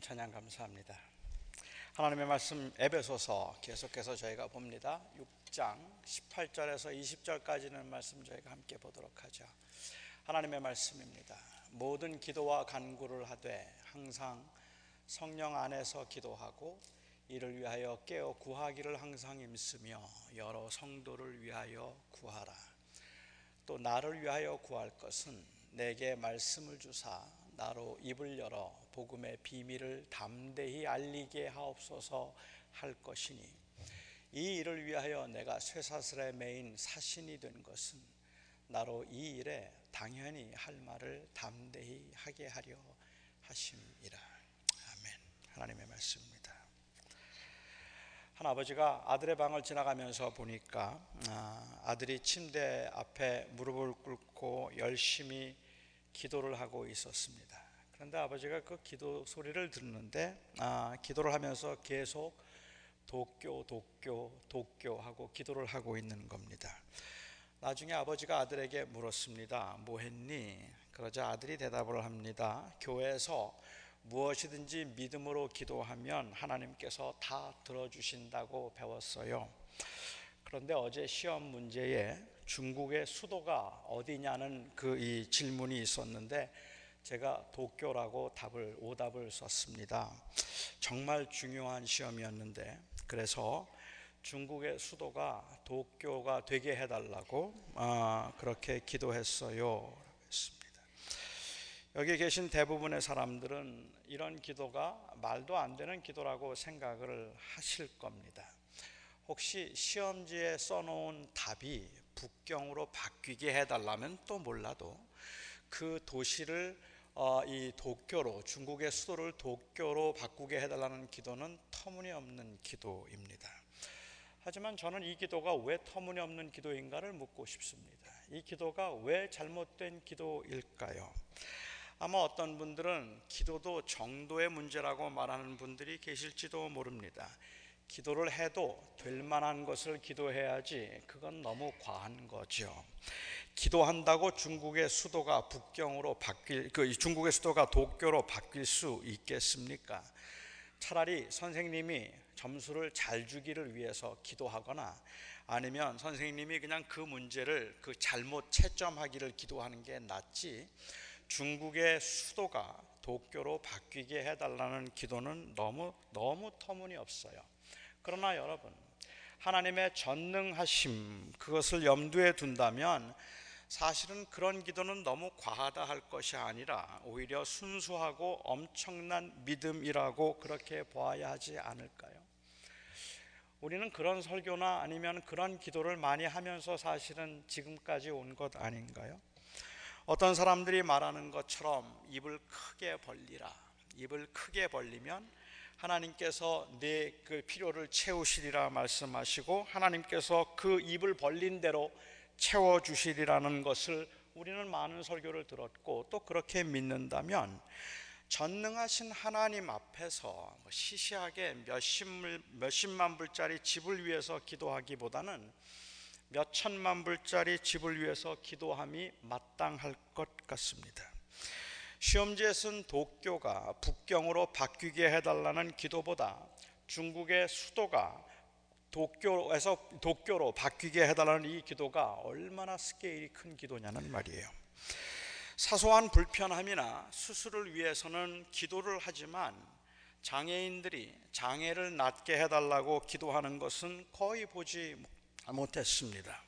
귀한 찬양 감사합니다. 하나님의 말씀 에베소서 계속해서 저희가 봅니다. 6장 18절에서 20절까지는 말씀 저희가 함께 보도록 하죠. 하나님의 말씀입니다. 모든 기도와 간구를 하되 항상 성령 안에서 기도하고 이를 위하여 깨어 구하기를 항상 힘쓰며 여러 성도를 위하여 구하라. 또 나를 위하여 구할 것은 내게 말씀을 주사 나로 입을 열어 복음의 비밀을 담대히 알리게 하옵소서 할 것이니 이 일을 위하여 내가 쇠사슬에 매인 사신이 된 것은 나로 이 일에 당연히 할 말을 담대히 하게 하려 하심이라. 아멘. 하나님의 말씀입니다. 한 아버지가 아들의 방을 지나가면서 보니까 아, 아들이 침대 앞에 무릎을 꿇고 열심히 기도를 하고 있었습니다. 그런데 아버지가 그 기도 소리를 듣는데 아, 기도를 하면서 계속 도쿄 도쿄 도쿄 하고 기도를 하고 있는 겁니다. 나중에 아버지가 아들에게 물었습니다. 뭐 했니? 그러자 아들이 대답을 합니다. 교회에서 무엇이든지 믿음으로 기도하면 하나님께서 다 들어주신다고 배웠어요. 그런데 어제 시험 문제에 중국의 수도가 어디냐는 그 이 질문이 있었는데 제가 도쿄라고 답을 오답을 썼습니다. 정말 중요한 시험이었는데 그래서 중국의 수도가 도쿄가 되게 해달라고 아, 그렇게 기도했어요. 했습니다. 여기 계신 대부분의 사람들은 이런 기도가 말도 안 되는 기도라고 생각을 하실 겁니다. 혹시 시험지에 써놓은 답이 북경으로 바뀌게 해달라면 또 몰라도 그 도시를 어, 이 도쿄로 중국의 수도를 도쿄로 바꾸게 해달라는 기도는 터무니없는 기도입니다. 하지만 저는 이 기도가 왜 터무니없는 기도인가를 묻고 싶습니다. 이 기도가 왜 잘못된 기도일까요? 아마 어떤 분들은 기도도 정도의 문제라고 말하는 분들이 계실지도 모릅니다. 기도를 해도 될 만한 것을 기도해야지 그건 너무 과한 거죠. 기도한다고 중국의 수도가 북경으로 바뀔 그 중국의 수도가 도쿄로 바뀔 수 있겠습니까? 차라리 선생님이 점수를 잘 주기를 위해서 기도하거나 아니면 선생님이 그냥 그 문제를 그 잘못 채점하기를 기도하는 게 낫지 중국의 수도가 도쿄로 바뀌게 해달라는 기도는 너무 너무 터무니없어요. 그러나 여러분, 하나님의 전능하심 그것을 염두에 둔다면 사실은 그런 기도는 너무 과하다 할 것이 아니라 오히려 순수하고 엄청난 믿음이라고 그렇게 보아야 하지 않을까요? 우리는 그런 설교나 아니면 그런 기도를 많이 하면서 사실은 지금까지 온 것 아닌가요? 어떤 사람들이 말하는 것처럼 입을 크게 벌리라. 입을 크게 벌리면 하나님께서 내 그 필요를 채우시리라 말씀하시고 하나님께서 그 입을 벌린 대로 채워 주시리라는 것을 우리는 많은 설교를 들었고 또 그렇게 믿는다면 전능하신 하나님 앞에서 뭐 시시하게 몇십 몇십만 불짜리 집을 위해서 기도하기보다는 몇 천만 불짜리 집을 위해서 기도함이 마땅할 것 같습니다. 시험지에 쓴 도쿄가 북경으로 바뀌게 해달라는 기도보다 중국의 수도가 도쿄에서 도쿄로 바뀌게 해달라는 이 기도가 얼마나 스케일이 큰 기도냐는 말이에요. 사소한 불편함이나 수술을 위해서는 기도를 하지만 장애인들이 장애를 낫게 해달라고 기도하는 것은 거의 보지 못했습니다.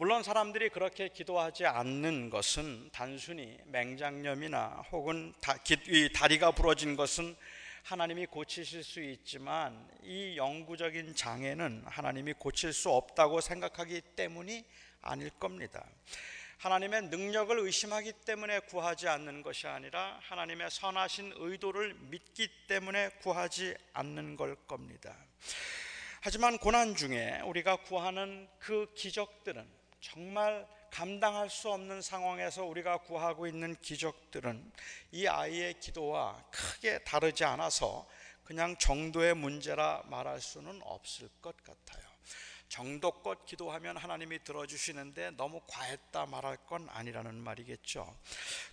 물론 사람들이 그렇게 기도하지 않는 것은 단순히 맹장염이나 혹은 다리가 부러진 것은 하나님이 고치실 수 있지만 이 영구적인 장애는 하나님이 고칠 수 없다고 생각하기 때문이 아닐 겁니다. 하나님의 능력을 의심하기 때문에 구하지 않는 것이 아니라 하나님의 선하신 의도를 믿기 때문에 구하지 않는 걸 겁니다. 하지만 고난 중에 우리가 구하는 그 기적들은 정말 감당할 수 없는 상황에서 우리가 구하고 있는 기적들은 이 아이의 기도와 크게 다르지 않아서 그냥 정도의 문제라 말할 수는 없을 것 같아요. 정도껏 기도하면 하나님이 들어주시는데 너무 과했다 말할 건 아니라는 말이겠죠.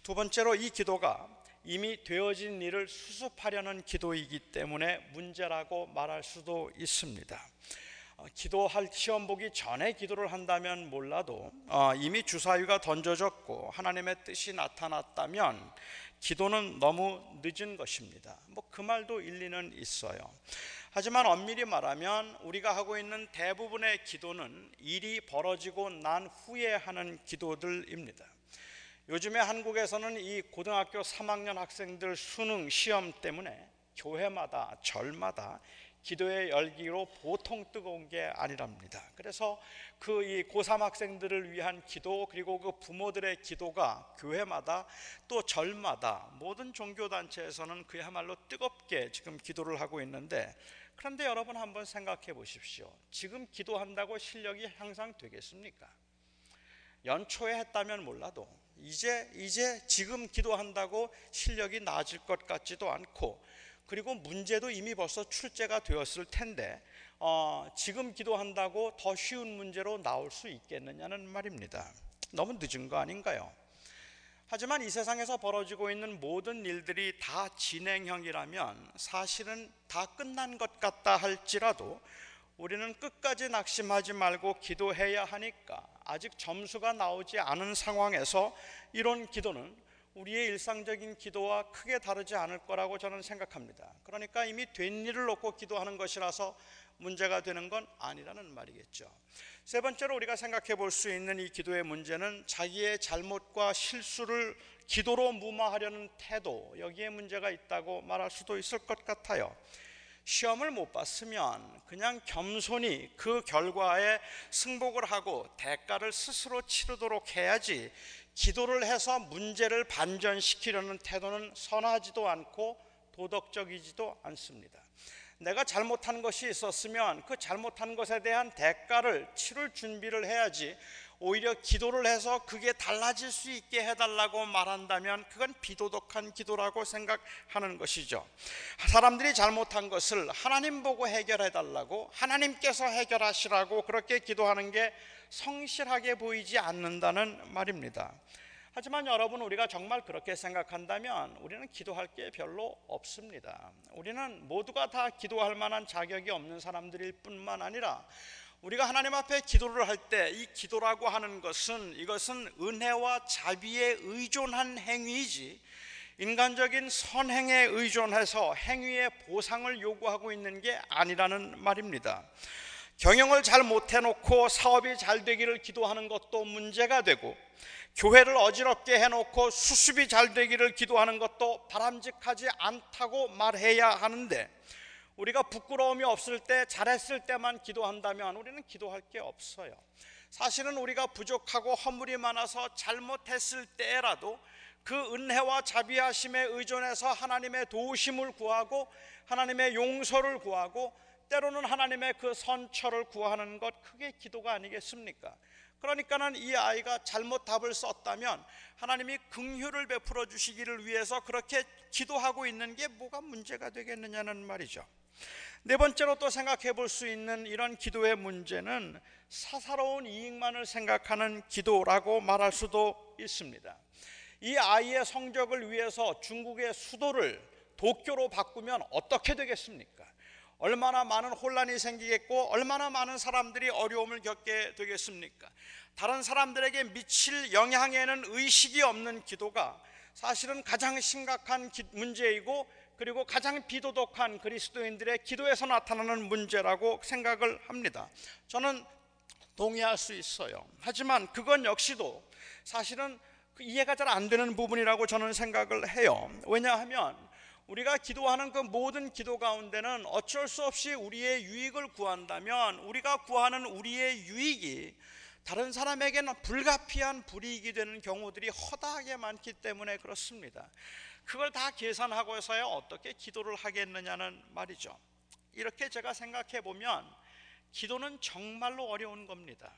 두 번째로 이 기도가 이미 되어진 일을 수습하려는 기도이기 때문에 문제라고 말할 수도 있습니다. 어, 기도할 시험 보기 전에 기도를 한다면 몰라도 어, 이미 주사위가 던져졌고 하나님의 뜻이 나타났다면 기도는 너무 늦은 것입니다. 뭐 그 말도 일리는 있어요. 하지만 엄밀히 말하면 우리가 하고 있는 대부분의 기도는 일이 벌어지고 난 후에 하는 기도들입니다. 요즘에 한국에서는 이 고등학교 3학년 학생들 수능 시험 때문에 교회마다 절마다 기도의 열기로 보통 뜨거운 게 아니랍니다. 그래서 그 이 고3 학생들을 위한 기도 그리고 그 부모들의 기도가 교회마다 또 절마다 모든 종교 단체에서는 그야말로 뜨겁게 지금 기도를 하고 있는데 그런데 여러분 한번 생각해 보십시오. 지금 기도한다고 실력이 향상되겠습니까? 연초에 했다면 몰라도 이제 이제 지금 기도한다고 실력이 나아질 것 같지도 않고 그리고 문제도 이미 벌써 출제가 되었을 텐데 어, 지금 기도한다고 더 쉬운 문제로 나올 수 있겠느냐는 말입니다. 너무 늦은 거 아닌가요? 하지만 이 세상에서 벌어지고 있는 모든 일들이 다 진행형이라면 사실은 다 끝난 것 같다 할지라도 우리는 끝까지 낙심하지 말고 기도해야 하니까 아직 점수가 나오지 않은 상황에서 이런 기도는 우리의 일상적인 기도와 크게 다르지 않을 거라고 저는 생각합니다. 그러니까 이미 된 일을 놓고 기도하는 것이라서 문제가 되는 건 아니라는 말이겠죠. 세 번째로 우리가 생각해 볼 수 있는 이 기도의 문제는 자기의 잘못과 실수를 기도로 무마하려는 태도, 여기에 문제가 있다고 말할 수도 있을 것 같아요. 시험을 못 봤으면 그냥 겸손히 그 결과에 승복을 하고 대가를 스스로 치르도록 해야지 기도를 해서 문제를 반전시키려는 태도는 선하지도 않고 도덕적이지도 않습니다. 내가 잘못한 것이 있었으면 그 잘못한 것에 대한 대가를 치를 준비를 해야지 오히려 기도를 해서 그게 달라질 수 있게 해달라고 말한다면 그건 비도덕한 기도라고 생각하는 것이죠. 사람들이 잘못한 것을 하나님 보고 해결해달라고 하나님께서 해결하시라고 그렇게 기도하는 게 성실하게 보이지 않는다는 말입니다. 하지만 여러분 우리가 정말 그렇게 생각한다면 우리는 기도할 게 별로 없습니다. 우리는 모두가 다 기도할 만한 자격이 없는 사람들일 뿐만 아니라 우리가 하나님 앞에 기도를 할 때 이 기도라고 하는 것은 이것은 은혜와 자비에 의존한 행위이지 인간적인 선행에 의존해서 행위의 보상을 요구하고 있는 게 아니라는 말입니다. 경영을 잘 못해놓고 사업이 잘 되기를 기도하는 것도 문제가 되고 교회를 어지럽게 해놓고 수습이 잘 되기를 기도하는 것도 바람직하지 않다고 말해야 하는데 우리가 부끄러움이 없을 때 잘했을 때만 기도한다면 우리는 기도할 게 없어요. 사실은 우리가 부족하고 허물이 많아서 잘못했을 때라도 그 은혜와 자비하심에 의존해서 하나님의 도우심을 구하고 하나님의 용서를 구하고 때로는 하나님의 그 선처를 구하는 것 그게 기도가 아니겠습니까? 그러니까는 이 아이가 잘못 답을 썼다면 하나님이 긍휼을 베풀어 주시기를 위해서 그렇게 기도하고 있는 게 뭐가 문제가 되겠느냐는 말이죠. 네 번째로 또 생각해 볼 수 있는 이런 기도의 문제는 사사로운 이익만을 생각하는 기도라고 말할 수도 있습니다. 이 아이의 성적을 위해서 중국의 수도를 도쿄로 바꾸면 어떻게 되겠습니까? 얼마나 많은 혼란이 생기겠고 얼마나 많은 사람들이 어려움을 겪게 되겠습니까? 다른 사람들에게 미칠 영향에는 의식이 없는 기도가 사실은 가장 심각한 문제이고 그리고 가장 비도덕한 그리스도인들의 기도에서 나타나는 문제라고 생각을 합니다. 저는 동의할 수 있어요. 하지만 그건 역시도 사실은 그 이해가 잘 안 되는 부분이라고 저는 생각을 해요. 왜냐하면 우리가 기도하는 그 모든 기도 가운데는 어쩔 수 없이 우리의 유익을 구한다면 우리가 구하는 우리의 유익이 다른 사람에게는 불가피한 불이익이 되는 경우들이 허다하게 많기 때문에 그렇습니다. 그걸 다 계산하고서야 어떻게 기도를 하겠느냐는 말이죠. 이렇게 제가 생각해 보면 기도는 정말로 어려운 겁니다.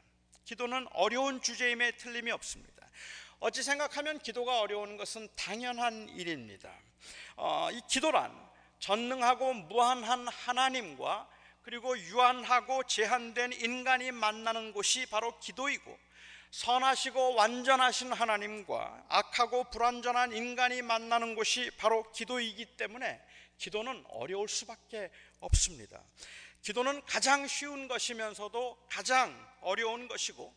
기도는 어려운 주제임에 틀림이 없습니다. 어찌 생각하면 기도가 어려운 것은 당연한 일입니다. 어, 이 기도란 전능하고 무한한 하나님과 그리고 유한하고 제한된 인간이 만나는 곳이 바로 기도이고 선하시고 완전하신 하나님과 악하고 불완전한 인간이 만나는 곳이 바로 기도이기 때문에 기도는 어려울 수밖에 없습니다. 기도는 가장 쉬운 것이면서도 가장 어려운 것이고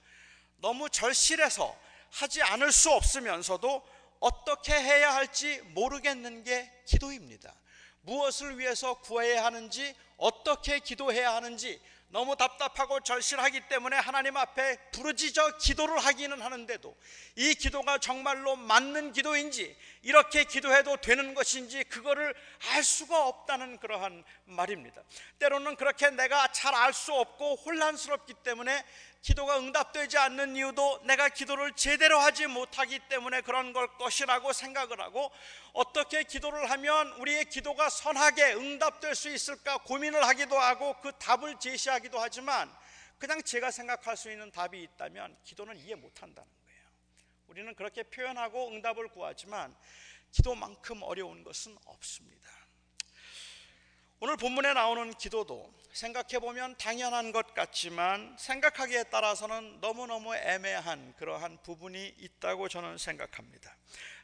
너무 절실해서 하지 않을 수 없으면서도 어떻게 해야 할지 모르겠는 게 기도입니다. 무엇을 위해서 구해야 하는지, 어떻게 기도해야 하는지 너무 답답하고 절실하기 때문에 하나님 앞에 부르짖어 기도를 하기는 하는데도 이 기도가 정말로 맞는 기도인지 이렇게 기도해도 되는 것인지 그거를 알 수가 없다는 그러한 말입니다. 때로는 그렇게 내가 잘 알 수 없고 혼란스럽기 때문에 기도가 응답되지 않는 이유도 내가 기도를 제대로 하지 못하기 때문에 그런 걸 것이라고 생각을 하고 어떻게 기도를 하면 우리의 기도가 선하게 응답될 수 있을까 고민을 하기도 하고 그 답을 제시하기도 하지만 그냥 제가 생각할 수 있는 답이 있다면 기도는 이해 못한다는. 우리는 그렇게 표현하고 응답을 구하지만 기도만큼 어려운 것은 없습니다. 오늘 본문에 나오는 기도도 생각해 보면 당연한 것 같지만 생각하기에 따라서는 너무너무 애매한 그러한 부분이 있다고 저는 생각합니다.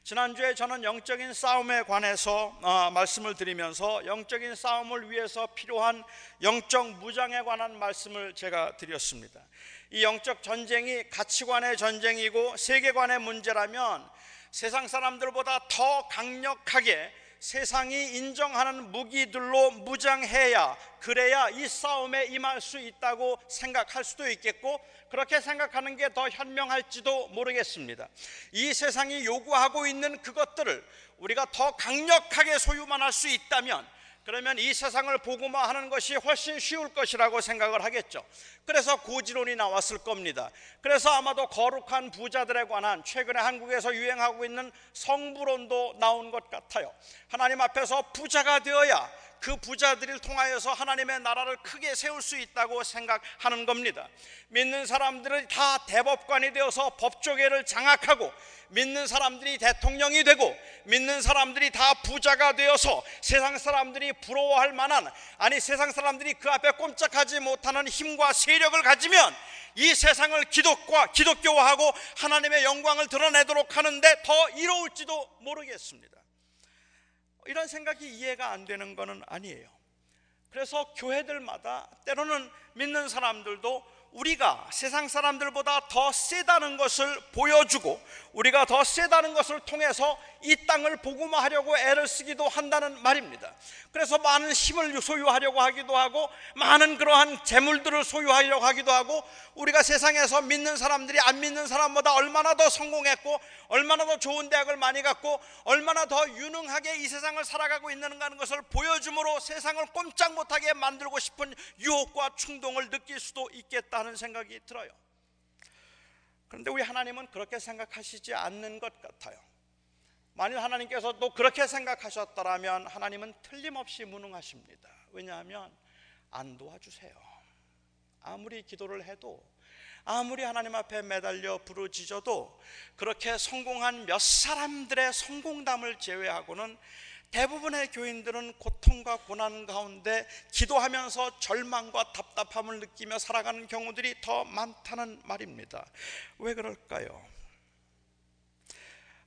지난주에 저는 영적인 싸움에 관해서 어, 말씀을 드리면서 영적인 싸움을 위해서 필요한 영적 무장에 관한 말씀을 제가 드렸습니다. 이 영적 전쟁이 가치관의 전쟁이고 세계관의 문제라면 세상 사람들보다 더 강력하게 세상이 인정하는 무기들로 무장해야 그래야 이 싸움에 임할 수 있다고 생각할 수도 있겠고 그렇게 생각하는 게 더 현명할지도 모르겠습니다. 이 세상이 요구하고 있는 그것들을 우리가 더 강력하게 소유만 할 수 있다면 그러면 이 세상을 복음화하는 것이 훨씬 쉬울 것이라고 생각을 하겠죠. 그래서 고지론이 나왔을 겁니다. 그래서 아마도 거룩한 부자들에 관한 최근에 한국에서 유행하고 있는 성부론도 나온 것 같아요. 하나님 앞에서 부자가 되어야 그 부자들을 통하여서 하나님의 나라를 크게 세울 수 있다고 생각하는 겁니다. 믿는 사람들은 다 대법관이 되어서 법조계를 장악하고 믿는 사람들이 대통령이 되고 믿는 사람들이 다 부자가 되어서 세상 사람들이 부러워할 만한 아니 세상 사람들이 그 앞에 꼼짝하지 못하는 힘과 세력을 가지면 이 세상을 기독과 기독교화하고 하나님의 영광을 드러내도록 하는데 더 이로울지도 모르겠습니다. 이런 생각이 이해가 안 되는 것은 아니에요. 그래서 교회들마다 때로는 믿는 사람들도 우리가 세상 사람들보다 더 세다는 것을 보여주고 우리가 더 세다는 것을 통해서 이 땅을 복음화하려고 애를 쓰기도 한다는 말입니다. 그래서 많은 힘을 소유하려고 하기도 하고 많은 그러한 재물들을 소유하려고 하기도 하고 우리가 세상에서 믿는 사람들이 안 믿는 사람보다 얼마나 더 성공했고 얼마나 더 좋은 대학을 많이 갖고 얼마나 더 유능하게 이 세상을 살아가고 있는가 하는 것을 보여줌으로 세상을 꼼짝 못하게 만들고 싶은 유혹과 충동을 느낄 수도 있겠다는 생각이 들어요. 그런데 우리 하나님은 그렇게 생각하시지 않는 것 같아요. 만일 하나님께서 또 그렇게 생각하셨더라면 하나님은 틀림없이 무능하십니다. 왜냐하면 안 도와주세요. 아무리 기도를 해도 아무리 하나님 앞에 매달려 부르짖어도 그렇게 성공한 몇 사람들의 성공담을 제외하고는 대부분의 교인들은 고통과 고난 가운데 기도하면서 절망과 답답함을 느끼며 살아가는 경우들이 더 많다는 말입니다. 왜 그럴까요?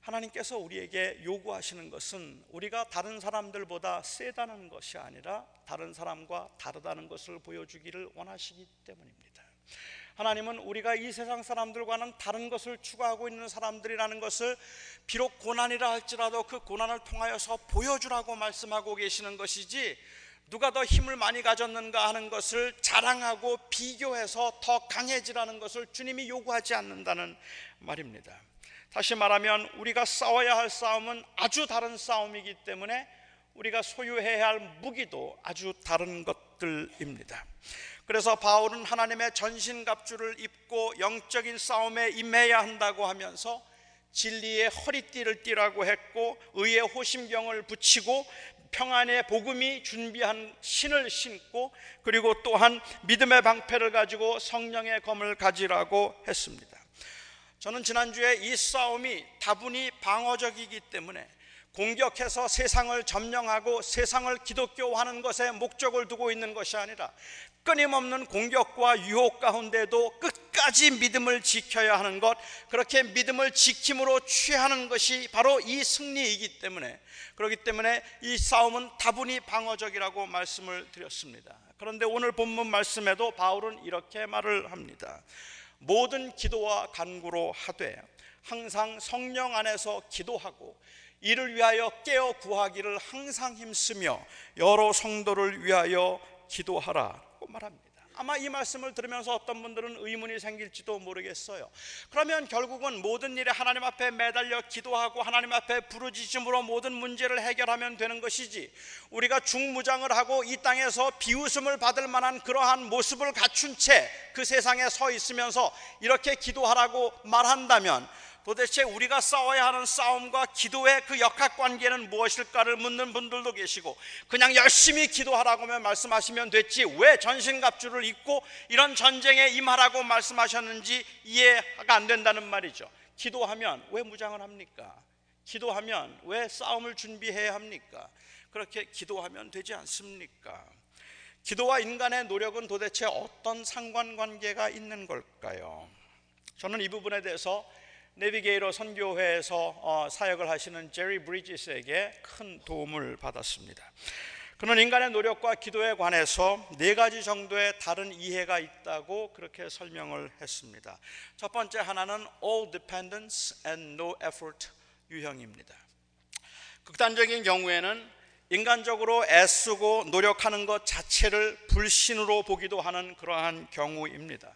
하나님께서 우리에게 요구하시는 것은 우리가 다른 사람들보다 세다는 것이 아니라 다른 사람과 다르다는 것을 보여주기를 원하시기 때문입니다. 하나님은 우리가 이 세상 사람들과는 다른 것을 추구하고 있는 사람들이라는 것을 비록 고난이라 할지라도 그 고난을 통하여서 보여주라고 말씀하고 계시는 것이지 누가 더 힘을 많이 가졌는가 하는 것을 자랑하고 비교해서 더 강해지라는 것을 주님이 요구하지 않는다는 말입니다. 다시 말하면 우리가 싸워야 할 싸움은 아주 다른 싸움이기 때문에 우리가 소유해야 할 무기도 아주 다른 것들입니다. 그래서 바울은 하나님의 전신갑주를 입고 영적인 싸움에 임해야 한다고 하면서 진리의 허리띠를 띠라고 했고 의의 호심경을 붙이고 평안의 복음이 준비한 신을 신고 그리고 또한 믿음의 방패를 가지고 성령의 검을 가지라고 했습니다. 저는 지난주에 이 싸움이 다분히 방어적이기 때문에 공격해서 세상을 점령하고 세상을 기독교화하는 것에 목적을 두고 있는 것이 아니라 끊임없는 공격과 유혹 가운데도 끝까지 믿음을 지켜야 하는 것, 그렇게 믿음을 지킴으로 취하는 것이 바로 이 승리이기 때문에, 그렇기 때문에 이 싸움은 다분히 방어적이라고 말씀을 드렸습니다. 그런데 오늘 본문 말씀에도 바울은 이렇게 말을 합니다. 모든 기도와 간구로 하되 항상 성령 안에서 기도하고 이를 위하여 깨어 구하기를 항상 힘쓰며 여러 성도를 위하여 기도하라고 말합니다. 아마 이 말씀을 들으면서 어떤 분들은 의문이 생길지도 모르겠어요. 그러면 결국은 모든 일에 하나님 앞에 매달려 기도하고 하나님 앞에 부르짖음으로 모든 문제를 해결하면 되는 것이지. 우리가 중무장을 하고 이 땅에서 비웃음을 받을 만한 그러한 모습을 갖춘 채 그 세상에 서 있으면서 이렇게 기도하라고 말한다면 도대체 우리가 싸워야 하는 싸움과 기도의 그 역학 관계는 무엇일까를 묻는 분들도 계시고 그냥 열심히 기도하라고만 말씀하시면 됐지 왜 전신갑주를 입고 이런 전쟁에 임하라고 말씀하셨는지 이해가 안 된다는 말이죠 기도하면 왜 무장을 합니까? 기도하면 왜 싸움을 준비해야 합니까? 그렇게 기도하면 되지 않습니까? 기도와 인간의 노력은 도대체 어떤 상관관계가 있는 걸까요? 저는 이 부분에 대해서 내비게이로 선교회에서 어, 사역을 하시는 제리 브리지스에게 큰 도움을 받았습니다. 그는 인간의 노력과 기도에 관해서 네 가지 정도의 다른 이해가 있다고 그렇게 설명을 했습니다. 첫 번째 하나는 all dependence and no effort 유형입니다. 극단적인 경우에는 인간적으로 애쓰고 노력하는 것 자체를 불신으로 보기도 하는 그러한 경우입니다.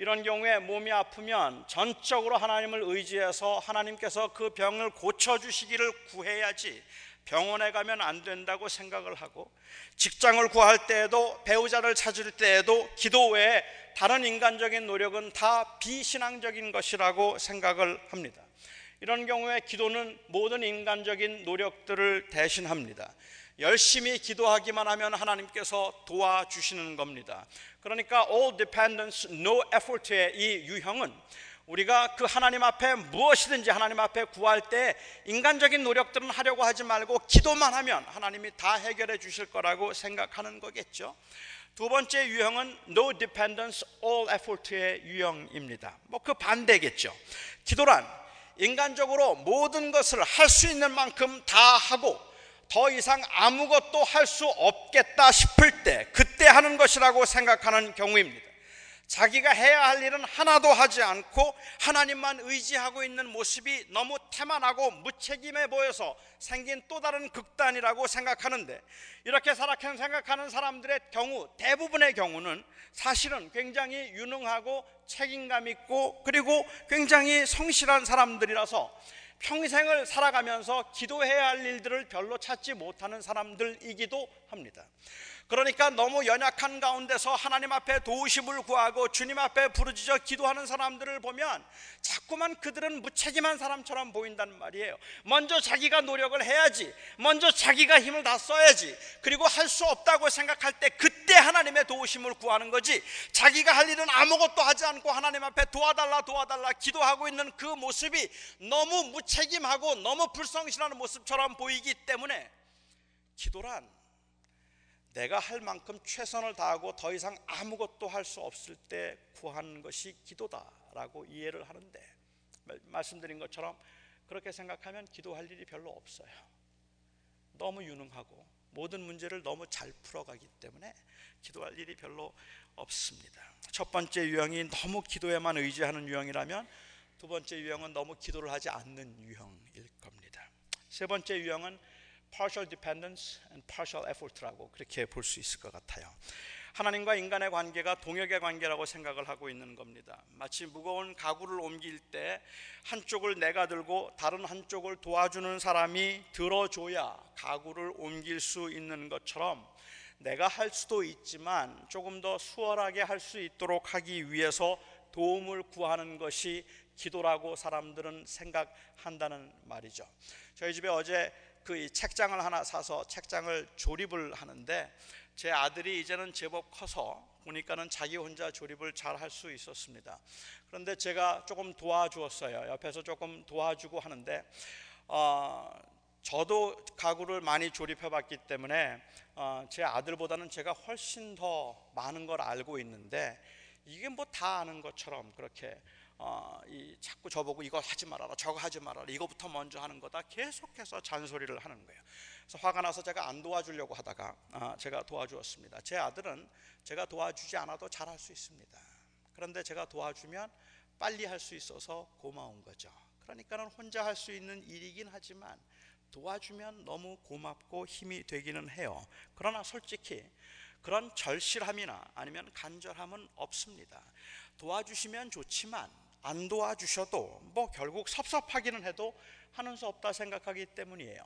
이런 경우에 몸이 아프면 전적으로 하나님을 의지해서 하나님께서 그 병을 고쳐주시기를 구해야지 병원에 가면 안 된다고 생각을 하고 직장을 구할 때에도 배우자를 찾을 때에도 기도 외에 다른 인간적인 노력은 다 비신앙적인 것이라고 생각을 합니다. 이런 경우에 기도는 모든 인간적인 노력들을 대신합니다. 열심히 기도하기만 하면 하나님께서 도와주시는 겁니다. 그러니까 all dependence, no effort의 이 유형은 우리가 그 하나님 앞에 무엇이든지 하나님 앞에 구할 때 인간적인 노력들은 하려고 하지 말고 기도만 하면 하나님이 다 해결해 주실 거라고 생각하는 거겠죠. 두 번째 유형은 no dependence, all effort의 유형입니다. 뭐 그 반대겠죠. 기도란 인간적으로 모든 것을 할 수 있는 만큼 다 하고 더 이상 아무것도 할 수 없겠다 싶을 때 그때 하는 것이라고 생각하는 경우입니다. 자기가 해야 할 일은 하나도 하지 않고 하나님만 의지하고 있는 모습이 너무 태만하고 무책임해 보여서 생긴 또 다른 극단이라고 생각하는데 이렇게 생각하는 사람들의 경우 대부분의 경우는 사실은 굉장히 유능하고 책임감 있고 그리고 굉장히 성실한 사람들이라서 평생을 살아가면서 기도해야 할 일들을 별로 찾지 못하는 사람들이기도 합니다. 그러니까 너무 연약한 가운데서 하나님 앞에 도우심을 구하고 주님 앞에 부르짖어 기도하는 사람들을 보면 자꾸만 그들은 무책임한 사람처럼 보인다는 말이에요. 먼저 자기가 노력을 해야지. 먼저 자기가 힘을 다 써야지. 그리고 할 수 없다고 생각할 때 그때 하나님의 도우심을 구하는 거지. 자기가 할 일은 아무것도 하지 않고 하나님 앞에 도와달라 도와달라 기도하고 있는 그 모습이 너무 무책임하고 너무 불성실한 모습처럼 보이기 때문에 기도란 내가 할 만큼 최선을 다하고 더 이상 아무것도 할 수 없을 때 구하는 것이 기도다라고 이해를 하는데 말씀드린 것처럼 그렇게 생각하면 기도할 일이 별로 없어요. 너무 유능하고 모든 문제를 너무 잘 풀어가기 때문에 기도할 일이 별로 없습니다. 첫 번째 유형이 너무 기도에만 의지하는 유형이라면 두 번째 유형은 너무 기도를 하지 않는 유형일 겁니다. 세 번째 유형은 partial dependence and partial effort라고 그렇게 볼 수 있을 것 같아요. 하나님과 인간의 관계가 동역의 관계라고 생각을 하고 있는 겁니다. 마치 무거운 가구를 옮길 때 한쪽을 내가 들고 다른 한쪽을 도와주는 사람이 들어줘야 가구를 옮길 수 있는 것처럼 내가 할 수도 있지만 조금 더 수월하게 할 수 있도록 하기 위해서 도움을 구하는 것이 기도라고 사람들은 생각한다는 말이죠. 저희 집에 어제 그 책장을 하나 사서 책장을 조립을 하는데 제 아들이 이제는 제법 커서 보니까는 자기 혼자 조립을 잘 할 수 있었습니다. 그런데 제가 조금 도와주었어요. 옆에서 조금 도와주고 하는데 어, 저도 가구를 많이 조립해봤기 때문에 어, 제 아들보다는 제가 훨씬 더 많은 걸 알고 있는데 이게 뭐 다 아는 것처럼 그렇게 어, 이 자꾸 저보고 이거 하지 말아라 저거 하지 말아라 이거부터 먼저 하는 거다 계속해서 잔소리를 하는 거예요. 그래서 화가 나서 제가 안 도와주려고 하다가 어, 제가 도와주었습니다. 제 아들은 제가 도와주지 않아도 잘할 수 있습니다. 그런데 제가 도와주면 빨리 할 수 있어서 고마운 거죠. 그러니까는 혼자 할 수 있는 일이긴 하지만 도와주면 너무 고맙고 힘이 되기는 해요. 그러나 솔직히 그런 절실함이나 아니면 간절함은 없습니다. 도와주시면 좋지만 안 도와주셔도 뭐 결국 섭섭하기는 해도 하는 수 없다 생각하기 때문이에요.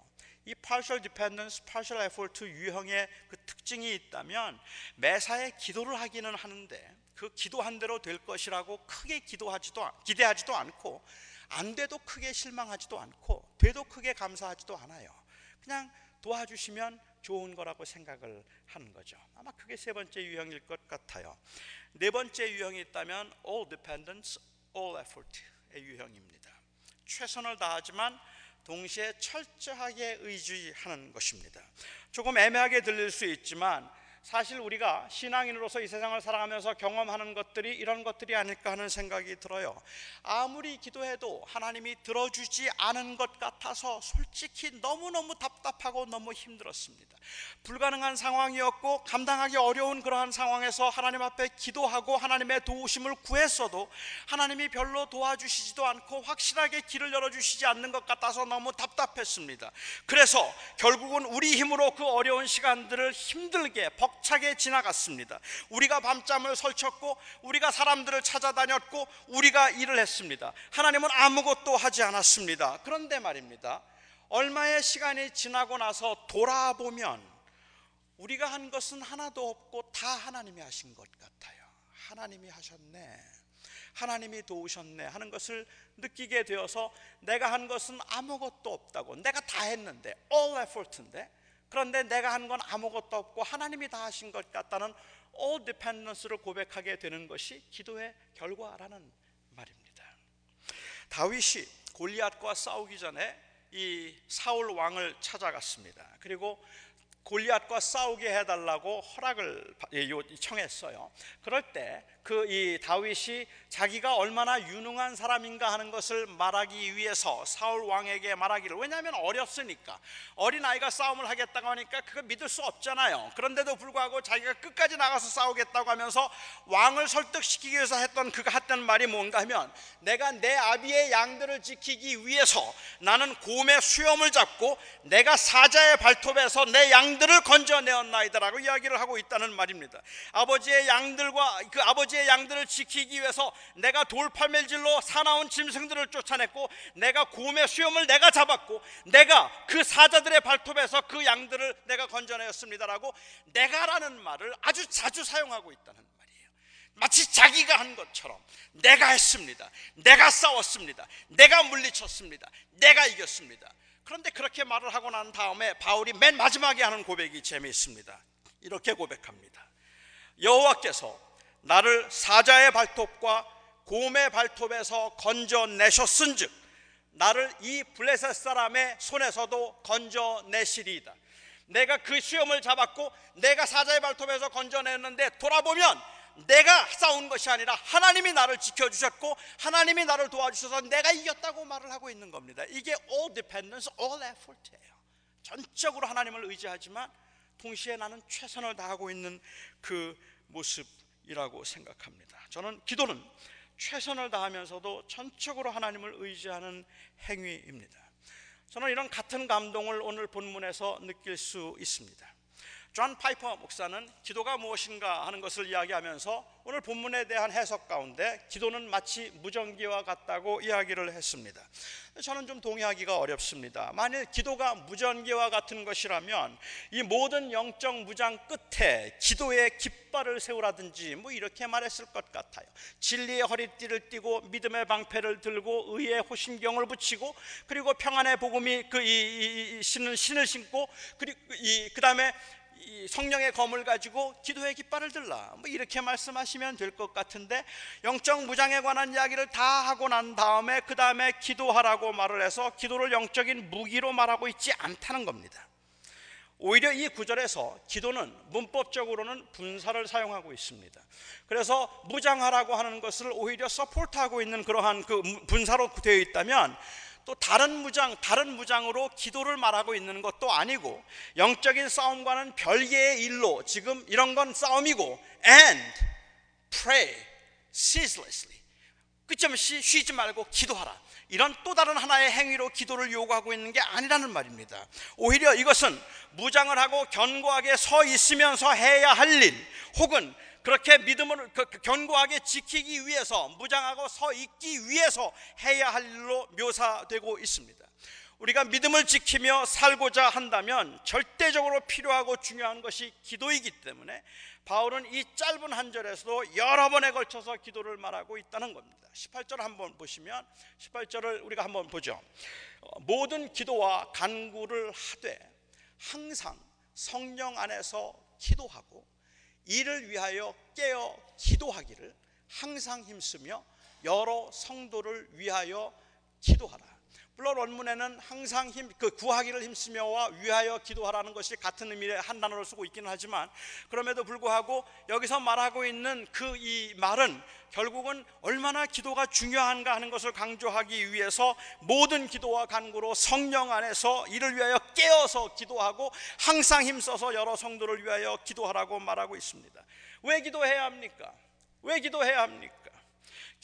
이 partial dependence, partial effort 유형의 그 특징이 있다면 매사에 기도를 하기는 하는데 그 기도한 대로 될 것이라고 크게 기도하지도 기대하지도 않고 안 돼도 크게 실망하지도 않고 돼도 크게 감사하지도 않아요. 그냥 도와주시면 좋은 거라고 생각을 하는 거죠. 아마 그게 세 번째 유형일 것 같아요. 네 번째 유형이 있다면 all dependence, all effort의 유형입니다. 최선을 다하지만 동시에 철저하게 의지하는 것입니다. 조금 애매하게 들릴 수 있지만 사실 우리가 신앙인으로서 이 세상을 살아가면서 경험하는 것들이 이런 것들이 아닐까 하는 생각이 들어요. 아무리 기도해도 하나님이 들어주지 않은 것 같아서 솔직히 너무너무 답답하고 너무 힘들었습니다. 불가능한 상황이었고 감당하기 어려운 그러한 상황에서 하나님 앞에 기도하고 하나님의 도우심을 구했어도 하나님이 별로 도와주시지도 않고 확실하게 길을 열어주시지 않는 것 같아서 너무 답답했습니다. 그래서 결국은 우리 힘으로 그 어려운 시간들을 힘들게 벅 벅차게 지나갔습니다. 우리가 밤잠을 설쳤고 우리가 사람들을 찾아다녔고 우리가 일을 했습니다. 하나님은 아무것도 하지 않았습니다. 그런데 말입니다. 얼마의 시간이 지나고 나서 돌아보면 우리가 한 것은 하나도 없고 다 하나님이 하신 것 같아요. 하나님이 하셨네. 하나님이 도우셨네 하는 것을 느끼게 되어서 내가 한 것은 아무것도 없다고 내가 다 했는데 all effort인데 그런데 내가 한 건 아무것도 없고 하나님이 다 하신 것 같다는 all dependence를 고백하게 되는 것이 기도의 결과라는 말입니다. 다윗이 골리앗과 싸우기 전에 이 사울 왕을 찾아갔습니다. 그리고 골리앗과 싸우게 해달라고 허락을 예, 청했어요. 그럴 때 그 이 다윗이 자기가 얼마나 유능한 사람인가 하는 것을 말하기 위해서 사울 왕에게 말하기를 왜냐하면 어렸으니까 어린 아이가 싸움을 하겠다고 하니까 그거 믿을 수 없잖아요. 그런데도 불구하고 자기가 끝까지 나가서 싸우겠다고 하면서 왕을 설득시키기 위해서 했던 그가 했던 말이 뭔가 하면 내가 내 아비의 양들을 지키기 위해서 나는 곰의 수염을 잡고 내가 사자의 발톱에서 내 양. 양들을 건져내었나이다라고 이야기를 하고 있다는 말입니다. 아버지의 양들과 그 아버지 의 양들을 지키기 위해서 내가 돌팔멜질로 사나운 짐승들을 쫓아냈고 내가 곰의 수염을 내가 잡았고 내가 그 사자들의 발톱에서 그 양들을 내가 건져내었습니다라고 내가라는 말을 아주 자주 사용하고 있다는 말이에요. 마치 자기가 한 것처럼 내가 했습니다. 내가 싸웠습니다. 내가 물리쳤습니다. 내가 이겼습니다. 그런데 그렇게 말을 하고 난 다음에 바울이 맨 마지막에 하는 고백이 재미있습니다. 이렇게 고백합니다. 여호와께서 나를 사자의 발톱과 곰의 발톱에서 건져내셨은즉 나를 이 블레셋 사람의 손에서도 건져내시리이다. 내가 그 수염을 잡았고 내가 사자의 발톱에서 건져냈는데 돌아보면 내가 싸운 것이 아니라 하나님이 나를 지켜주셨고 하나님이 나를 도와주셔서 내가 이겼다고 말을 하고 있는 겁니다. 이게 all dependence, all effort예요. 전적으로 하나님을 의지하지만 동시에 나는 최선을 다하고 있는 그 모습 이라고 생각합니다. 저는 기도는 최선을 다하면서도 전적으로 하나님을 의지하는 행위입니다. 저는 이런 같은 감동을 오늘 본문에서 느낄 수 있습니다. 존 파이퍼 목사는 기도가 무엇인가 하는 것을 이야기하면서 오늘 본문에 대한 해석 가운데 기도는 마치 무전기와 같다고 이야기를 했습니다. 저는 좀 동의하기가 어렵습니다. 만일 기도가 무전기와 같은 것이라면 이 모든 영적 무장 끝에 기도의 깃발을 세우라든지 뭐 이렇게 말했을 것 같아요. 진리의 허리띠를 띠고 믿음의 방패를 들고 의의 호심경을 붙이고 그리고 평안의 복음이 그 이, 이, 이 신을 신을 신고 그리고 이 그다음에 성령의 검을 가지고 기도의 깃발을 들라. 뭐 이렇게 말씀하시면 될 것 같은데 영적 무장에 관한 이야기를 다 하고 난 다음에 그 다음에 기도하라고 말을 해서 기도를 영적인 무기로 말하고 있지 않다는 겁니다. 오히려 이 구절에서 기도는 문법적으로는 분사를 사용하고 있습니다. 그래서 무장하라고 하는 것을 오히려 서포트하고 있는 그러한 그 분사로 되어 있다면 또 다른 무장, 다른 무장으로 기도를 말하고 있는 것도 아니고 영적인 싸움과는 별개의 일로 지금 이런 건 싸움이고 and pray ceaselessly 끝없이 쉬지 말고 기도하라. 이런 또 다른 하나의 행위로 기도를 요구하고 있는 게 아니라는 말입니다. 오히려 이것은 무장을 하고 견고하게 서 있으면서 해야 할 일, 혹은 그렇게 믿음을 그, 그 견고하게 지키기 위해서 무장하고 서 있기 위해서 해야 할 일로 묘사되고 있습니다. 우리가 믿음을 지키며 살고자 한다면 절대적으로 필요하고 중요한 것이 기도이기 때문에 바울은 이 짧은 한 절에서도 여러 번에 걸쳐서 기도를 말하고 있다는 겁니다. 18절 한번 보시면 18절을 우리가 한번 보죠. 어, 모든 기도와 간구를 하되 항상 성령 안에서 기도하고 이를 위하여 깨어 기도하기를 항상 힘쓰며 여러 성도를 위하여 기도하라. 물론 원문에는 항상 힘, 그 구하기를 힘쓰며와 위하여 기도하라는 것이 같은 의미의 한 단어를 쓰고 있기는 하지만 그럼에도 불구하고 여기서 말하고 있는 그 이 말은 결국은 얼마나 기도가 중요한가 하는 것을 강조하기 위해서 모든 기도와 간구로 성령 안에서 이를 위하여 깨어서 기도하고 항상 힘써서 여러 성도를 위하여 기도하라고 말하고 있습니다. 왜 기도해야 합니까? 왜 기도해야 합니까?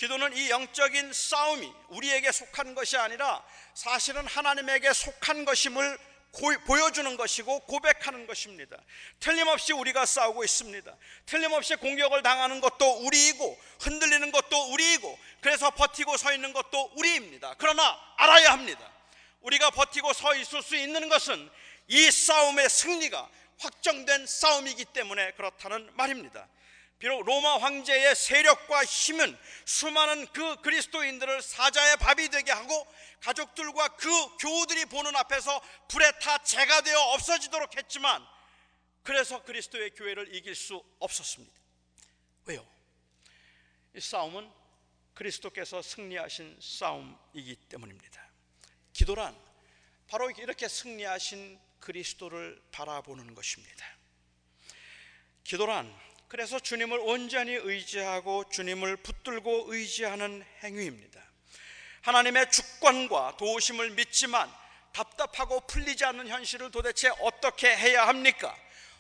기도는 이 영적인 싸움이 우리에게 속한 것이 아니라 사실은 하나님에게 속한 것임을 고, 보여주는 것이고 고백하는 것입니다. 틀림없이 우리가 싸우고 있습니다. 틀림없이 공격을 당하는 것도 우리이고 흔들리는 것도 우리이고 그래서 버티고 서 있는 것도 우리입니다. 그러나 알아야 합니다. 우리가 버티고 서 있을 수 있는 것은 이 싸움의 승리가 확정된 싸움이기 때문에 그렇다는 말입니다. 비록 로마 황제의 세력과 힘은 수많은 그 그리스도인들을 사자의 밥이 되게 하고 가족들과 그 교우들이 보는 앞에서 불에 타 재가 되어 없어지도록 했지만 그래서 그리스도의 교회를 이길 수 없었습니다. 왜요? 이 싸움은 그리스도께서 승리하신 싸움이기 때문입니다. 기도란 바로 이렇게 승리하신 그리스도를 바라보는 것입니다. 기도란 그래서 주님을 온전히 의지하고 주님을 붙들고 의지하는 행위입니다. 하나님의 주권과 도우심을 믿지만 답답하고 풀리지 않는 현실을 도대체 어떻게 해야 합니까?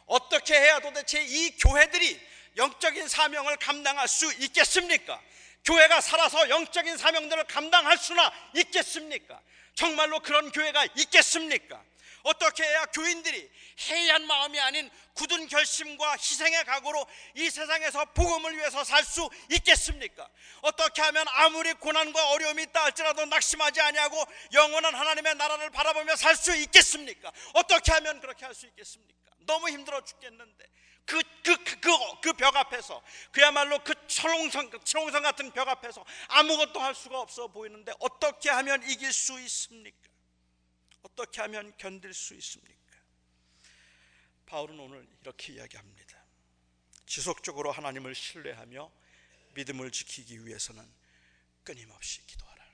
어떻게 해야 도대체 이 교회들이 영적인 사명을 감당할 수 있겠습니까? 교회가 살아서 영적인 사명들을 감당할 수나 있겠습니까? 정말로 그런 교회가 있겠습니까? 어떻게 해야 교인들이 해이한 마음이 아닌 굳은 결심과 희생의 각오로 이 세상에서 복음을 위해서 살 수 있겠습니까? 어떻게 하면 아무리 고난과 어려움이 있다 할지라도 낙심하지 아니하고 영원한 하나님의 나라를 바라보며 살 수 있겠습니까? 어떻게 하면 그렇게 할 수 있겠습니까? 너무 힘들어 죽겠는데 그 그 그그벽 앞에서 그야말로 그 철옹성 철옹성 같은 벽 앞에서 아무것도 할 수가 없어 보이는데 어떻게 하면 이길 수 있습니까? 어떻게 하면 견딜 수 있습니까? 바울은 오늘 이렇게 이야기합니다. 지속적으로 하나님을 신뢰하며 믿음을 지키기 위해서는 끊임없이 기도하라.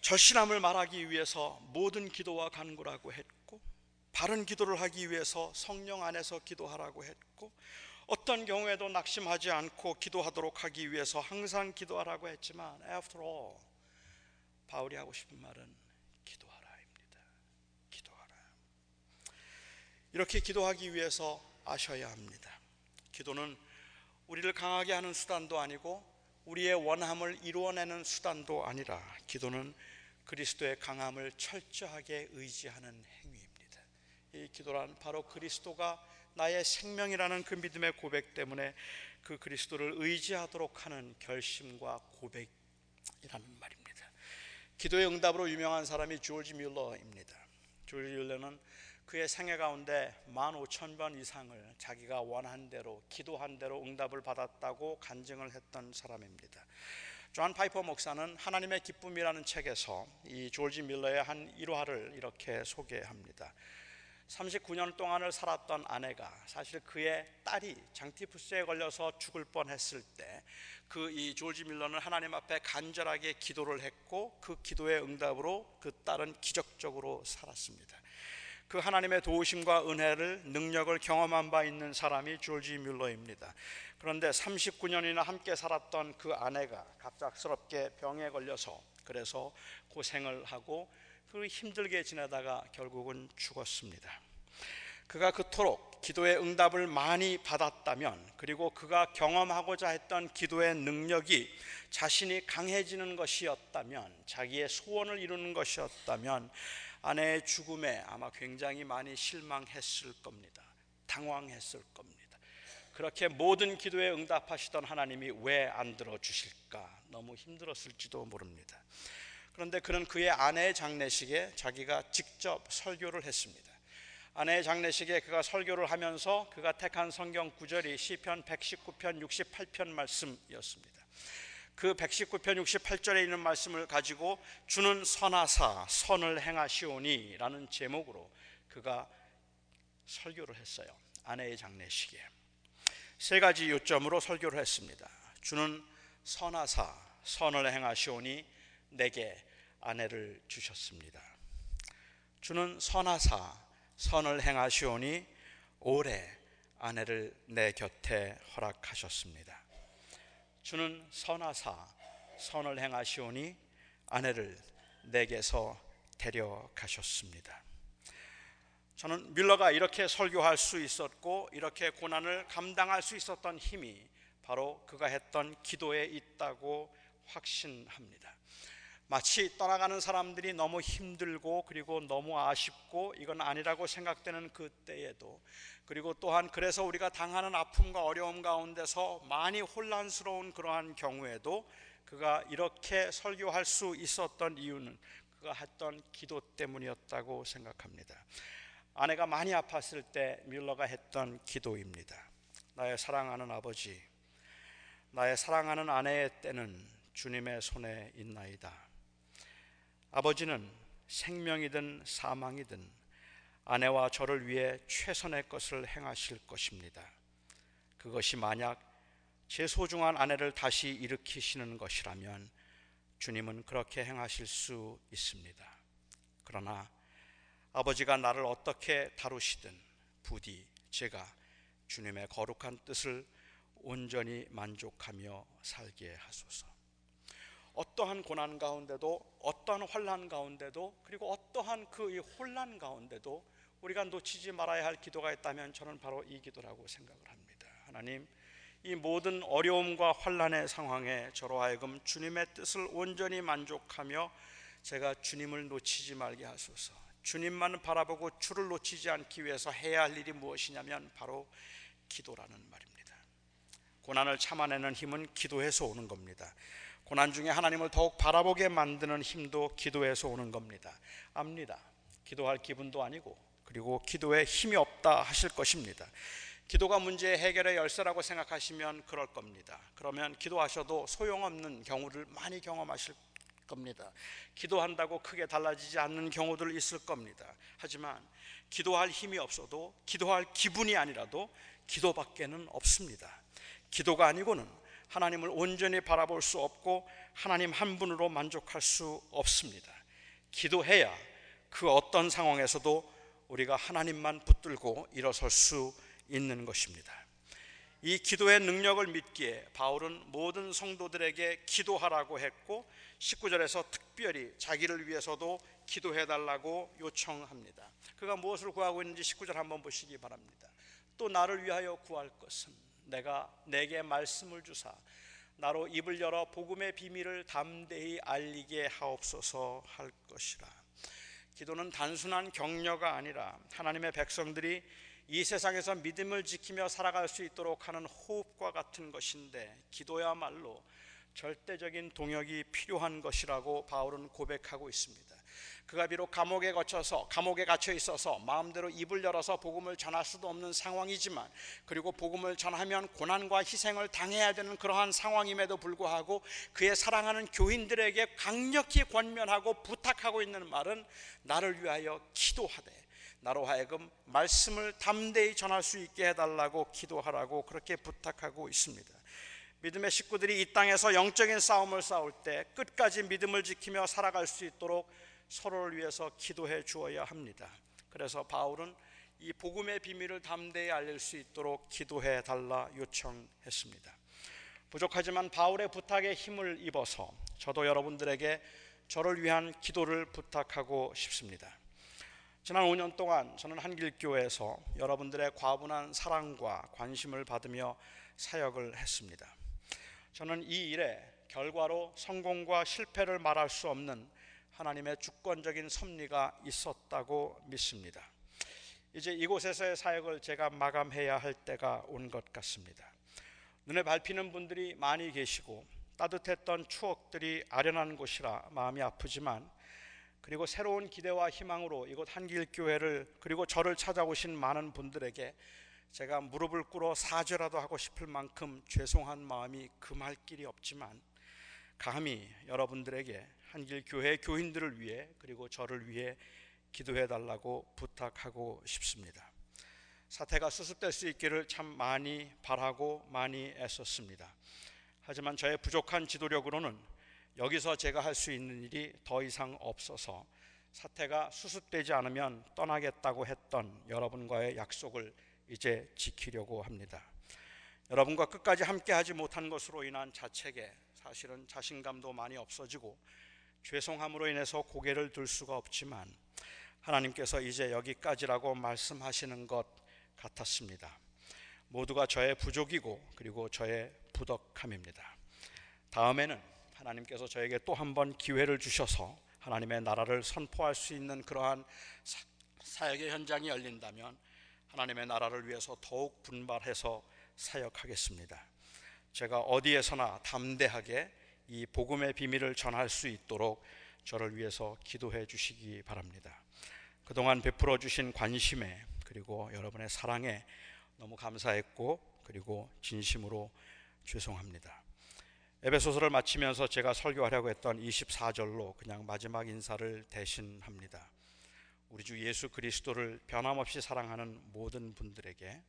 절신함을 말하기 위해서 모든 기도와 간구라고 했고 바른 기도를 하기 위해서 성령 안에서 기도하라고 했고 어떤 경우에도 낙심하지 않고 기도하도록 하기 위해서 항상 기도하라고 했지만 after all 바울이 하고 싶은 말은 기도하라입니다. 기도하라. 이렇게 기도하기 위해서 아셔야 합니다. 기도는 우리를 강하게 하는 수단도 아니고 우리의 원함을 이루어내는 수단도 아니라 기도는 그리스도의 강함을 철저하게 의지하는 행위입니다. 이 기도란 바로 그리스도가 나의 생명이라는 그 믿음의 고백 때문에 그 그리스도를 의지하도록 하는 결심과 고백이라는. 기도의 응답으로 유명한 사람이 조지 뮬러입니다. 조지 뮬러는 그의 생애 가운데 15,000번 이상을 자기가 원한 대로 기도한 대로 응답을 받았다고 간증을 했던 사람입니다. 존 파이퍼 목사는 하나님의 기쁨이라는 책에서 이 조지 뮬러의 한 일화를 이렇게 소개합니다. 39년 동안을 살았던 아내가 사실 그의 딸이 장티푸스에 걸려서 죽을 뻔했을 때 그 이 조지 밀러는 하나님 앞에 간절하게 기도를 했고 그 기도의 응답으로 그 딸은 기적적으로 살았습니다. 그 하나님의 도우심과 은혜를 능력을 경험한 바 있는 사람이 조지 뮬러입니다. 그런데 39년이나 함께 살았던 그 아내가 갑작스럽게 병에 걸려서 그래서 고생을 하고 그 힘들게 지내다가 결국은 죽었습니다. 그가 그토록 기도의 응답을 많이 받았다면 그리고 그가 경험하고자 했던 기도의 능력이 자신이 강해지는 것이었다면 자기의 소원을 이루는 것이었다면 아내의 죽음에 아마 굉장히 많이 실망했을 겁니다. 당황했을 겁니다. 그렇게 모든 기도에 응답하시던 하나님이 왜 안 들어주실까? 너무 힘들었을지도 모릅니다. 그런데 그는 그의 아내의 장례식에 자기가 직접 설교를 했습니다. 아내의 장례식에 그가 설교를 하면서 그가 택한 성경 구절이 시편 119편 68편 말씀이었습니다. 그 119편 68절에 있는 말씀을 가지고 주는 선하사 선을 행하시오니라는 제목으로 그가 설교를 했어요. 아내의 장례식에 세 가지 요점으로 설교를 했습니다. 주는 선하사 선을 행하시오니 내게 아내를 주셨습니다. 주는 선하사 선을 행하시오니 오래 아내를 내 곁에 허락하셨습니다. 주는 선하사 선을 행하시오니 아내를 내게서 데려가셨습니다. 저는 밀러가 이렇게 설교할 수 있었고 이렇게 고난을 감당할 수 있었던 힘이 바로 그가 했던 기도에 있다고 확신합니다. 마치 떠나가는 사람들이 너무 힘들고 그리고 너무 아쉽고 이건 아니라고 생각되는 그때에도 그리고 또한 그래서 우리가 당하는 아픔과 어려움 가운데서 많이 혼란스러운 그러한 경우에도 그가 이렇게 설교할 수 있었던 이유는 그가 했던 기도 때문이었다고 생각합니다. 아내가 많이 아팠을 때 뮬러가 했던 기도입니다. 나의 사랑하는 아버지, 나의 사랑하는 아내의 때는 주님의 손에 있나이다. 아버지는 생명이든 사망이든 아내와 저를 위해 최선의 것을 행하실 것입니다. 그것이 만약 제 소중한 아내를 다시 일으키시는 것이라면 주님은 그렇게 행하실 수 있습니다. 그러나 아버지가 나를 어떻게 다루시든 부디 제가 주님의 거룩한 뜻을 온전히 만족하며 살게 하소서. 어떠한 고난 가운데도 어떠한 환란 가운데도 그리고 어떠한 그 혼란 가운데도 우리가 놓치지 말아야 할 기도가 있다면 저는 바로 이 기도라고 생각을 합니다. 하나님 이 모든 어려움과 환란의 상황에 저로 하여금 주님의 뜻을 온전히 만족하며 제가 주님을 놓치지 말게 하소서. 주님만 바라보고 주를 놓치지 않기 위해서 해야 할 일이 무엇이냐면 바로 기도라는 말입니다. 고난을 참아내는 힘은 기도에서 오는 겁니다. 고난 중에 하나님을 더욱 바라보게 만드는 힘도 기도에서 오는 겁니다. 압니다. 기도할 기분도 아니고 그리고 기도에 힘이 없다 하실 것입니다. 기도가 문제 해결의 열쇠라고 생각하시면 그럴 겁니다. 그러면 기도하셔도 소용없는 경우를 많이 경험하실 겁니다. 기도한다고 크게 달라지지 않는 경우들 있을 겁니다. 하지만 기도할 힘이 없어도 기도할 기분이 아니라도 기도밖에는 없습니다. 기도가 아니고는 하나님을 온전히 바라볼 수 없고 하나님 한 분으로 만족할 수 없습니다. 기도해야 그 어떤 상황에서도 우리가 하나님만 붙들고 일어설 수 있는 것입니다. 이 기도의 능력을 믿기에 바울은 모든 성도들에게 기도하라고 했고 19절에서 특별히 자기를 위해서도 기도해 달라고 요청합니다. 그가 무엇을 구하고 있는지 19절 한번 보시기 바랍니다. 또 나를 위하여 구할 것은 내가 내게 말씀을 주사 나로 입을 열어 복음의 비밀을 담대히 알리게 하옵소서 할 것이라. 기도는 단순한 격려가 아니라 하나님의 백성들이 이 세상에서 믿음을 지키며 살아갈 수 있도록 하는 호흡과 같은 것인데 기도야말로 절대적인 동역이 필요한 것이라고 바울은 고백하고 있습니다. 그가 비록 감옥에 거쳐서 감옥에 갇혀 있어서 마음대로 입을 열어서 복음을 전할 수도 없는 상황이지만 그리고 복음을 전하면 고난과 희생을 당해야 되는 그러한 상황임에도 불구하고 그의 사랑하는 교인들에게 강력히 권면하고 부탁하고 있는 말은 나를 위하여 기도하되 나로 하여금 말씀을 담대히 전할 수 있게 해달라고 기도하라고 그렇게 부탁하고 있습니다. 믿음의 식구들이 이 땅에서 영적인 싸움을 싸울 때 끝까지 믿음을 지키며 살아갈 수 있도록 서로를 위해서 기도해 주어야 합니다. 그래서 바울은 이 복음의 비밀을 담대히 알릴 수 있도록 기도해 달라 요청했습니다. 부족하지만 바울의 부탁에 힘을 입어서 저도 여러분들에게 저를 위한 기도를 부탁하고 싶습니다. 지난 5년 동안 저는 한길교회에서 여러분들의 과분한 사랑과 관심을 받으며 사역을 했습니다. 저는 이 일에 결과로 성공과 실패를 말할 수 없는 하나님의 주권적인 섭리가 있었다고 믿습니다. 이제 이곳에서의 사역을 제가 마감해야 할 때가 온 것 같습니다. 눈에 밟히는 분들이 많이 계시고 따뜻했던 추억들이 아련한 곳이라 마음이 아프지만 그리고 새로운 기대와 희망으로 이곳 한길교회를 그리고 저를 찾아오신 많은 분들에게 제가 무릎을 꿇어 사죄라도 하고 싶을 만큼 죄송한 마음이 금할 길이 없지만 감히 여러분들에게 한길 교회 교인들을 위해 그리고 저를 위해 기도해 달라고 부탁하고 싶습니다. 사태가 수습될 수 있기를 참 많이 바라고 많이 애썼습니다. 하지만 저의 부족한 지도력으로는 여기서 제가 할 수 있는 일이 더 이상 없어서 사태가 수습되지 않으면 떠나겠다고 했던 여러분과의 약속을 이제 지키려고 합니다. 여러분과 끝까지 함께 하지 못한 것으로 인한 자책에 사실은 자신감도 많이 없어지고 죄송함으로 인해서 고개를 들 수가 없지만 하나님께서 이제 여기까지라고 말씀하시는 것 같았습니다. 모두가 저의 부족이고 그리고 저의 부덕함입니다. 다음에는 하나님께서 저에게 또 한 번 기회를 주셔서 하나님의 나라를 선포할 수 있는 그러한 사역의 현장이 열린다면 하나님의 나라를 위해서 더욱 분발해서 사역하겠습니다. 제가 어디에서나 담대하게 이 복음의 비밀을 전할 수 있도록 저를 위해서 기도해 주시기 바랍니다. 그동안 베풀어 주신 관심에 그리고 여러분의 사랑에 너무 감사했고 그리고 진심으로 죄송합니다. 에베소서를 마치면서 제가 설교하려고 했던 24절로 그냥 마지막 인사를 대신합니다. 우리 주 예수 그리스도를 변함없이 사랑하는 모든 분들에게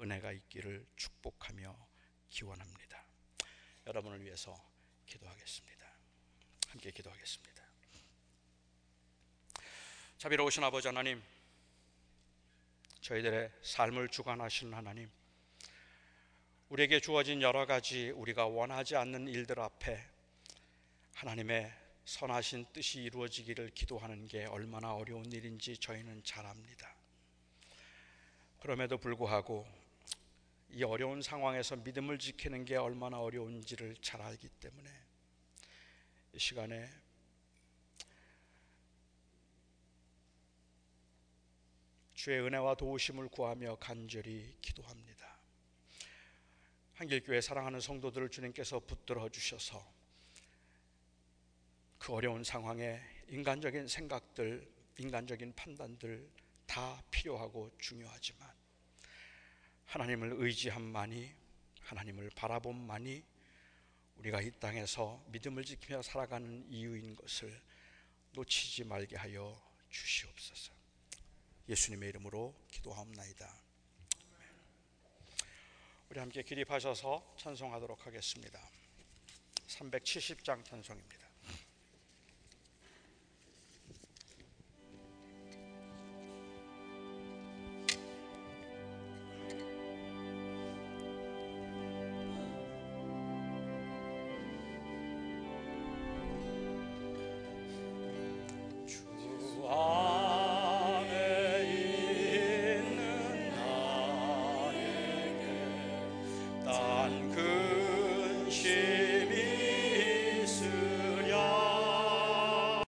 은혜가 있기를 축복하며 기원합니다. 여러분을 위해서 기도하겠습니다. 함께 기도하겠습니다. 자비로우신 아버지 하나님, 저희들의 삶을 주관하시는 하나님, 우리에게 주어진 여러 가지 우리가 원하지 않는 일들 앞에 하나님의 선하신 뜻이 이루어지기를 기도하는 게 얼마나 어려운 일인지 저희는 잘 압니다. 그럼에도 불구하고 이 어려운 상황에서 믿음을 지키는 게 얼마나 어려운지를 잘 알기 때문에 이 시간에 주의 은혜와 도우심을 구하며 간절히 기도합니다. 한길교회 사랑하는 성도들을 주님께서 붙들어 주셔서 그 어려운 상황에 인간적인 생각들, 인간적인 판단들 다 필요하고 중요하지만 하나님을 의지함만이 하나님을 바라봄만이 우리가 이 땅에서 믿음을 지키며 살아가는 이유인 것을 놓치지 말게 하여 주시옵소서. 예수님의 이름으로 기도하옵나이다. 우리 함께 기립하셔서 찬송하도록 하겠습니다. 370장 찬송입니다.